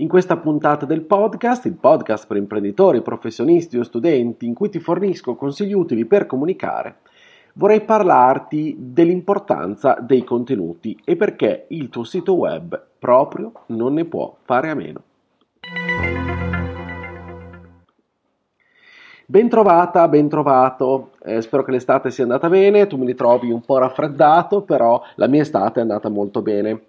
In questa puntata del podcast, il podcast per imprenditori, professionisti o studenti in cui ti fornisco consigli utili per comunicare, vorrei parlarti dell'importanza dei contenuti e perché il tuo sito web proprio non ne può fare a meno. Bentrovata, bentrovato, eh, spero che l'estate sia andata bene, tu mi ritrovi un po' raffreddato, però la mia estate è andata molto bene.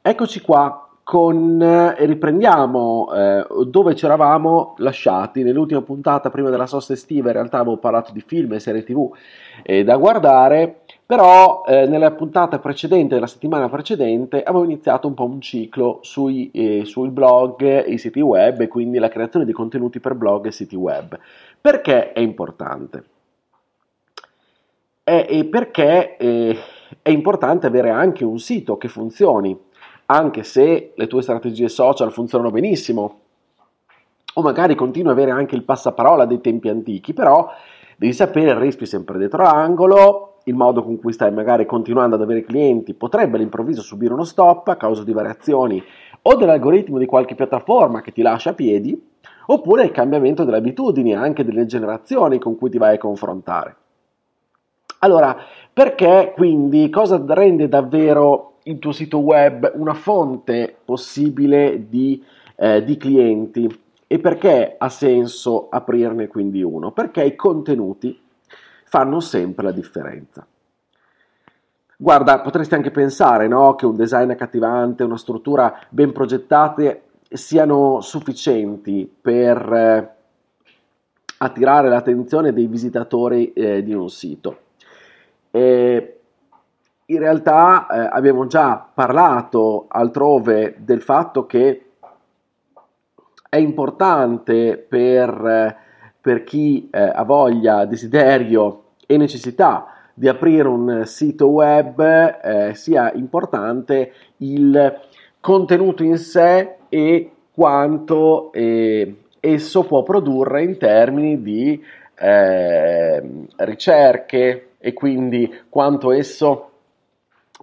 Eccoci qua con, eh, riprendiamo eh, dove ci eravamo lasciati. Nell'ultima puntata prima della sosta estiva in realtà avevo parlato di film e serie tv eh, da guardare però eh, nella puntata precedente della settimana precedente avevo iniziato un po' un ciclo sui, eh, sui blog e i siti web e quindi la creazione di contenuti per blog e siti web. Perché è importante? È, perché è importante avere anche un sito che funzioni anche se le tue strategie social funzionano benissimo, o magari continui ad avere anche il passaparola dei tempi antichi, però devi sapere il rischio è sempre dietro l'angolo, il modo con cui stai magari continuando ad avere clienti potrebbe all'improvviso subire uno stop a causa di variazioni o dell'algoritmo di qualche piattaforma che ti lascia a piedi, oppure il cambiamento delle abitudini anche delle generazioni con cui ti vai a confrontare. Allora, perché quindi cosa rende davvero il tuo sito web una fonte possibile di, eh, di clienti. E perché ha senso aprirne quindi uno? Perché i contenuti fanno sempre la differenza. Guarda, potresti anche pensare no, che un design accattivante, una struttura ben progettate siano sufficienti per eh, attirare l'attenzione dei visitatori eh, di un sito. E in realtà eh, abbiamo già parlato altrove del fatto che è importante per, eh, per chi eh, ha voglia, desiderio e necessità di aprire un sito web, eh, sia importante il contenuto in sé e quanto eh, esso può produrre in termini di eh, ricerche e quindi quanto esso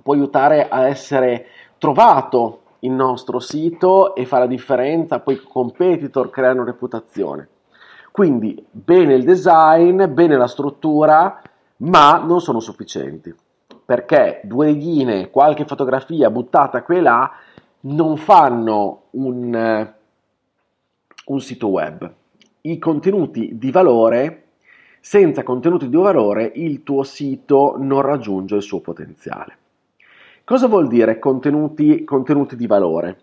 può aiutare a essere trovato il nostro sito e fa la differenza, poi i competitor creano reputazione. Quindi bene il design, bene la struttura, ma non sono sufficienti, perché due righine, qualche fotografia buttata qui e là, non fanno un, un sito web. I contenuti di valore, senza contenuti di valore, il tuo sito non raggiunge il suo potenziale. Cosa vuol dire contenuti, contenuti di valore?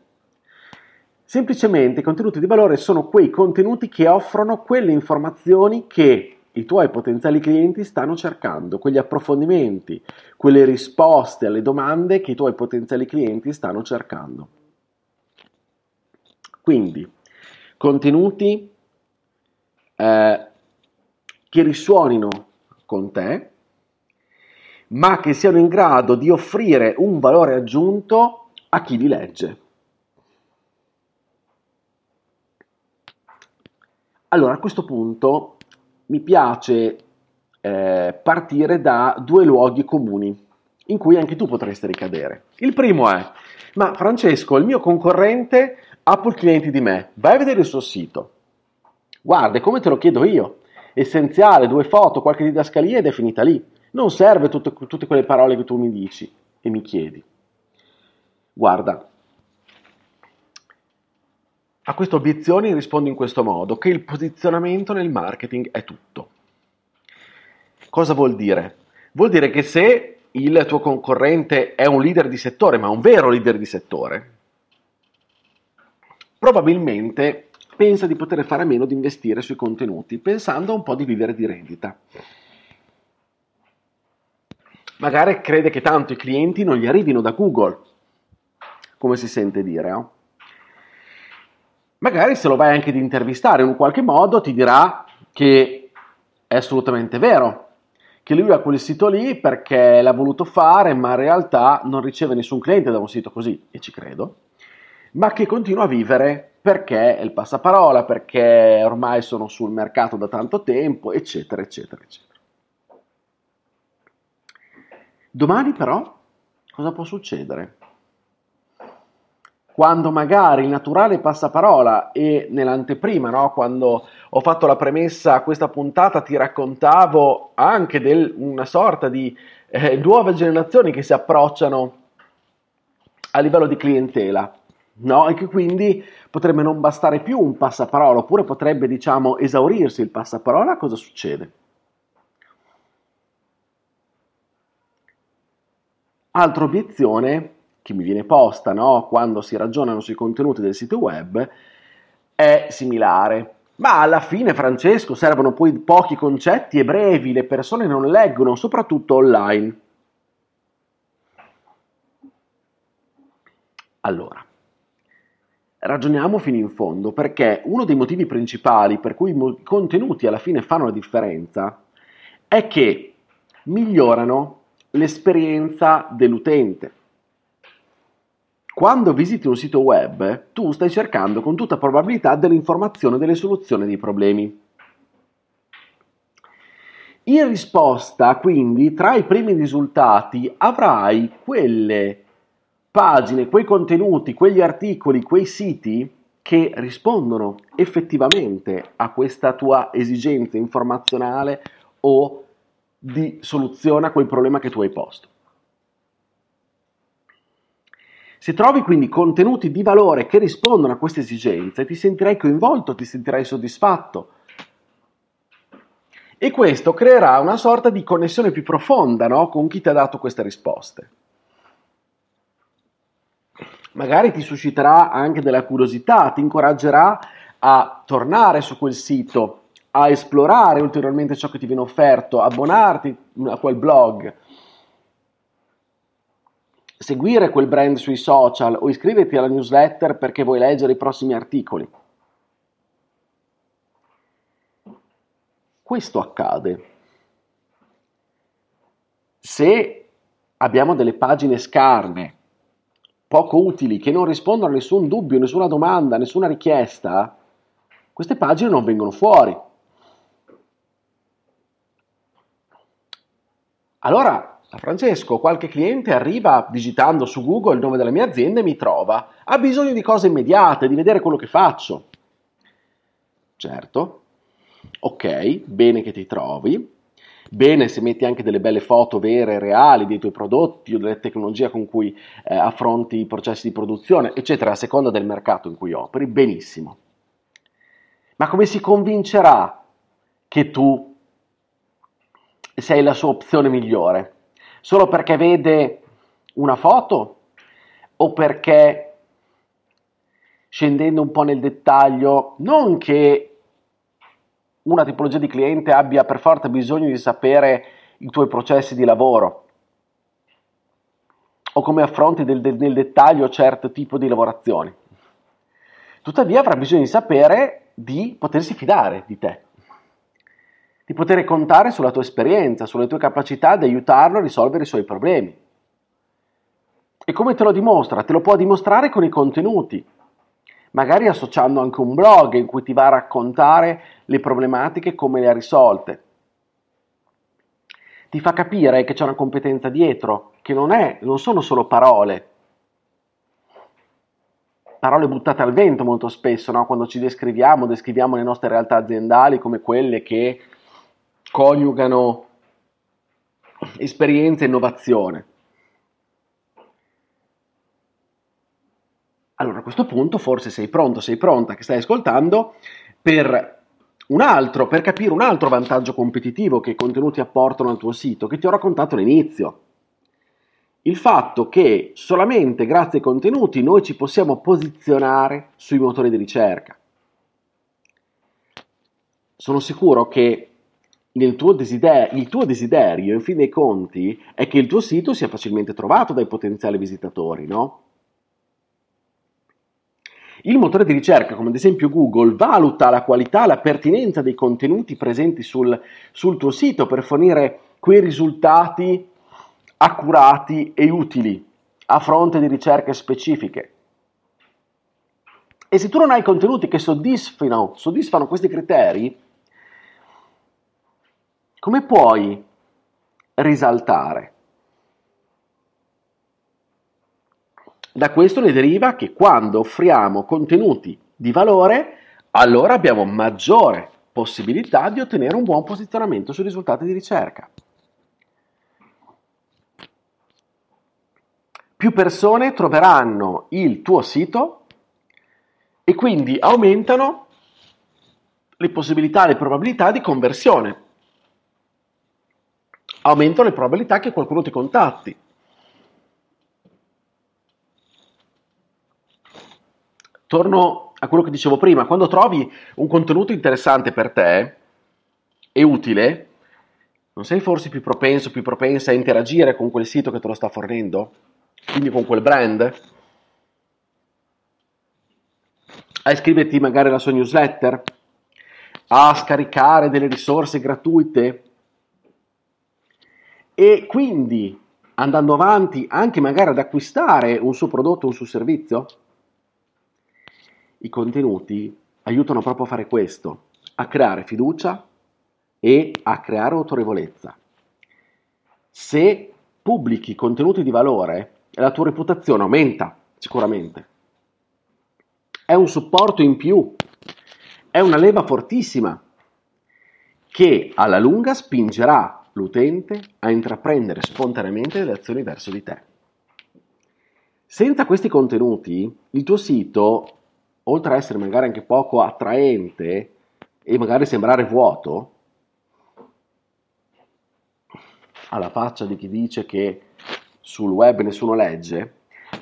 Semplicemente i contenuti di valore sono quei contenuti che offrono quelle informazioni che i tuoi potenziali clienti stanno cercando, quegli approfondimenti, quelle risposte alle domande che i tuoi potenziali clienti stanno cercando. Quindi, contenuti eh, che risuonino con te, ma che siano in grado di offrire un valore aggiunto a chi li legge. Allora, a questo punto mi piace eh, partire da due luoghi comuni in cui anche tu potresti ricadere. Il primo è, ma Francesco, il mio concorrente ha più clienti di me, vai a vedere il suo sito. Guarda, come te lo chiedo io, essenziale, due foto, qualche didascalia ed è finita lì. Non serve tutte, tutte quelle parole che tu mi dici e mi chiedi. Guarda, a queste obiezioni rispondo in questo modo, che il posizionamento nel marketing è tutto. Cosa vuol dire? Vuol dire che se il tuo concorrente è un leader di settore, ma un vero leader di settore, probabilmente pensa di poter fare a meno di investire sui contenuti, pensando un po' di vivere di rendita magari crede che tanto i clienti non gli arrivino da Google, come si sente dire. No? magari se lo vai anche ad intervistare in un qualche modo ti dirà che è assolutamente vero, che lui ha quel sito lì perché l'ha voluto fare, ma in realtà non riceve nessun cliente da un sito così, e ci credo, ma che continua a vivere perché è il passaparola, perché ormai sono sul mercato da tanto tempo, eccetera, eccetera, eccetera. Domani però cosa può succedere? quando magari il naturale passaparola e nell'anteprima, no, quando ho fatto la premessa a questa puntata, ti raccontavo anche di una sorta di eh, nuove generazioni che si approcciano a livello di clientela. No? E che quindi potrebbe non bastare più un passaparola, oppure potrebbe, diciamo, esaurirsi il passaparola, cosa succede? Altra obiezione che mi viene posta no? quando si ragionano sui contenuti del sito web è similare. Ma alla fine, Francesco, servono poi pochi concetti e brevi, le persone non leggono, soprattutto online. Allora, ragioniamo fino in fondo, perché uno dei motivi principali per cui i contenuti alla fine fanno la differenza è che migliorano l'esperienza dell'utente. Quando visiti un sito web, tu stai cercando con tutta probabilità dell'informazione delle soluzioni dei problemi. In risposta, quindi, tra i primi risultati avrai quelle pagine, quei contenuti, quegli articoli, quei siti che rispondono effettivamente a questa tua esigenza informazionale o di soluzione a quel problema che tu hai posto. Se trovi quindi contenuti di valore che rispondono a queste esigenze, ti sentirai coinvolto, ti sentirai soddisfatto. E questo creerà una sorta di connessione più profonda no? con chi ti ha dato queste risposte. Magari ti susciterà anche della curiosità, ti incoraggerà a tornare su quel sito, a esplorare ulteriormente ciò che ti viene offerto, abbonarti a quel blog, seguire quel brand sui social o iscriverti alla newsletter perché vuoi leggere i prossimi articoli. Questo accade. Se abbiamo delle pagine scarne, poco utili, che non rispondono a nessun dubbio, nessuna domanda, nessuna richiesta, queste pagine non vengono fuori. Allora Francesco, qualche cliente arriva digitando su Google il nome della mia azienda e mi trova. Ha bisogno di cose immediate, di vedere quello che faccio. Certo, ok, bene che ti trovi. Bene se metti anche delle belle foto vere e reali dei tuoi prodotti o delle tecnologie con cui eh, affronti i processi di produzione, eccetera, a seconda del mercato in cui operi. Benissimo. Ma come si convincerà che tu sei la sua opzione migliore? solo perché vede una foto o perché scendendo un po' nel dettaglio, non che una tipologia di cliente abbia per forza bisogno di sapere i tuoi processi di lavoro o come affronti del, del, nel dettaglio certo tipo di lavorazioni. Tuttavia avrà bisogno di sapere di potersi fidare di te di poter contare sulla tua esperienza, sulle tue capacità di aiutarlo a risolvere i suoi problemi. E come te lo dimostra? Te lo può dimostrare con i contenuti, magari associando anche un blog in cui ti va a raccontare le problematiche come le ha risolte. Ti fa capire che c'è una competenza dietro, che non, è, non sono solo parole, parole buttate al vento molto spesso, no? quando ci descriviamo, descriviamo le nostre realtà aziendali come quelle che coniugano esperienza e innovazione. Allora a questo punto forse sei pronto, sei pronta, che stai ascoltando, per un altro, per capire un altro vantaggio competitivo che i contenuti apportano al tuo sito, che ti ho raccontato all'inizio. Il fatto che solamente grazie ai contenuti noi ci possiamo posizionare sui motori di ricerca. Sono sicuro che tuo desider- il tuo desiderio, in fin dei conti, è che il tuo sito sia facilmente trovato dai potenziali visitatori, no? Il motore di ricerca, come ad esempio Google, valuta la qualità, la pertinenza dei contenuti presenti sul, sul tuo sito per fornire quei risultati accurati e utili a fronte di ricerche specifiche. E se tu non hai contenuti che soddisfano, soddisfano questi criteri, come puoi risaltare? Da questo ne deriva che quando offriamo contenuti di valore, allora abbiamo maggiore possibilità di ottenere un buon posizionamento sui risultati di ricerca. Più persone troveranno il tuo sito e quindi aumentano le possibilità, le probabilità di conversione. Aumentano le probabilità che qualcuno ti contatti. torno a quello che dicevo prima, quando trovi un contenuto interessante per te e utile, non sei forse più propenso, più propensa a interagire con quel sito che te lo sta fornendo? Quindi con quel brand? A iscriverti magari alla sua newsletter? A scaricare delle risorse gratuite? E quindi andando avanti anche magari ad acquistare un suo prodotto un suo servizio? i contenuti aiutano proprio a fare questo, a creare fiducia e a creare autorevolezza. Se pubblichi contenuti di valore, la tua reputazione aumenta sicuramente. È un supporto in più, è una leva fortissima che alla lunga spingerà l'utente a intraprendere spontaneamente delle azioni verso di te. Senza questi contenuti, il tuo sito oltre a essere magari anche poco attraente e magari sembrare vuoto, alla faccia di chi dice che sul web nessuno legge,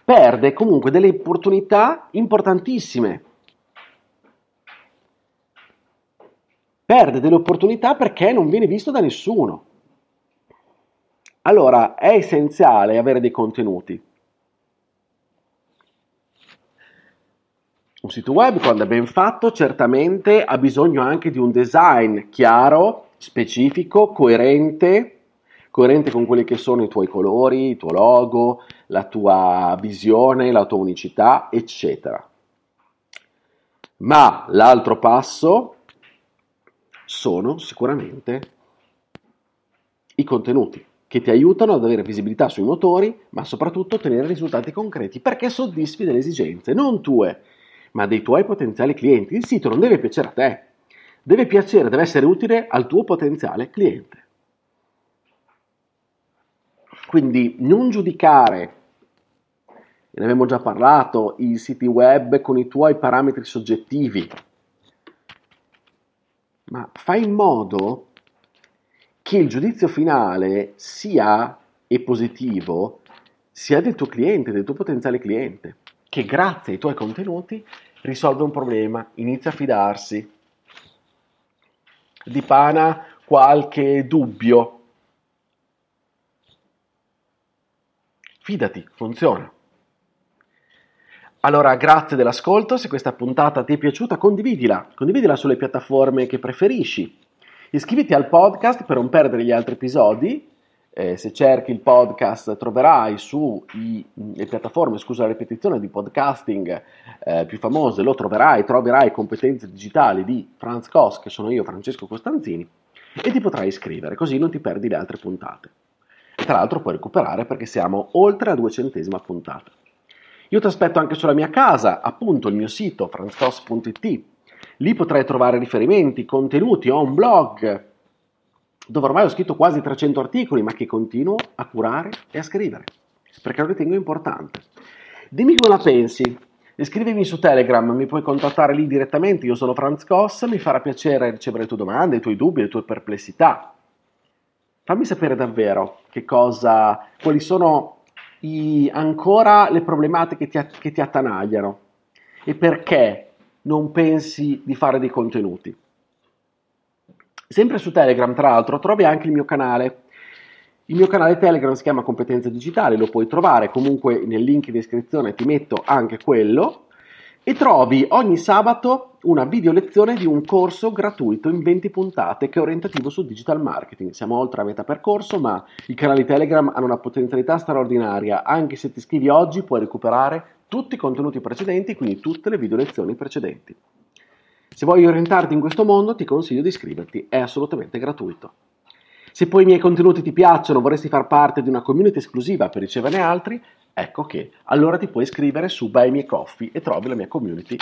perde comunque delle opportunità importantissime. Perde delle opportunità perché non viene visto da nessuno. Allora è essenziale avere dei contenuti. Un sito web, quando è ben fatto, certamente ha bisogno anche di un design chiaro, specifico, coerente, coerente con quelli che sono i tuoi colori, il tuo logo, la tua visione, la tua unicità, eccetera. Ma l'altro passo sono sicuramente i contenuti che ti aiutano ad avere visibilità sui motori, ma soprattutto ottenere risultati concreti perché soddisfi delle esigenze, non tue, ma dei tuoi potenziali clienti. Il sito non deve piacere a te, deve piacere, deve essere utile al tuo potenziale cliente. Quindi non giudicare, ne abbiamo già parlato, i siti web con i tuoi parametri soggettivi, ma fai in modo che il giudizio finale sia e positivo sia del tuo cliente, del tuo potenziale cliente che grazie ai tuoi contenuti risolve un problema, inizia a fidarsi, dipana qualche dubbio. Fidati, funziona. Allora, grazie dell'ascolto, se questa puntata ti è piaciuta condividila, condividila sulle piattaforme che preferisci. Iscriviti al podcast per non perdere gli altri episodi eh, se cerchi il podcast troverai sulle piattaforme, scusa la ripetizione, di podcasting eh, più famose, lo troverai, troverai competenze digitali di Franz Kos, che sono io, Francesco Costanzini, e ti potrai iscrivere, così non ti perdi le altre puntate. Tra l'altro puoi recuperare perché siamo oltre la duecentesima puntata. Io ti aspetto anche sulla mia casa, appunto il mio sito franzcos.it. Lì potrai trovare riferimenti, contenuti, ho un blog dove ormai ho scritto quasi 300 articoli, ma che continuo a curare e a scrivere, perché lo ritengo importante. Dimmi come la pensi. Iscrivimi su Telegram, mi puoi contattare lì direttamente, io sono Franz Koss, mi farà piacere ricevere le tue domande, i tuoi dubbi, le tue perplessità. Fammi sapere davvero che cosa, quali sono i, ancora le problematiche che ti, che ti attanagliano e perché non pensi di fare dei contenuti. Sempre su Telegram, tra l'altro, trovi anche il mio canale. Il mio canale Telegram si chiama Competenze Digitali, lo puoi trovare comunque nel link in descrizione, ti metto anche quello. e trovi ogni sabato una video lezione di un corso gratuito in 20 puntate che è orientativo sul digital marketing. Siamo oltre a metà percorso, ma i canali Telegram hanno una potenzialità straordinaria. Anche se ti iscrivi oggi puoi recuperare tutti i contenuti precedenti, quindi tutte le video lezioni precedenti. Se vuoi orientarti in questo mondo ti consiglio di iscriverti, è assolutamente gratuito. Se poi i miei contenuti ti piacciono, vorresti far parte di una community esclusiva per riceverne altri, ecco che allora ti puoi iscrivere su Buy Me Coffee e trovi la mia community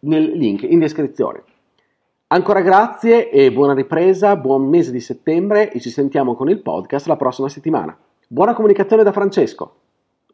nel link in descrizione. Ancora grazie e buona ripresa, buon mese di settembre e ci sentiamo con il podcast la prossima settimana. Buona comunicazione da Francesco!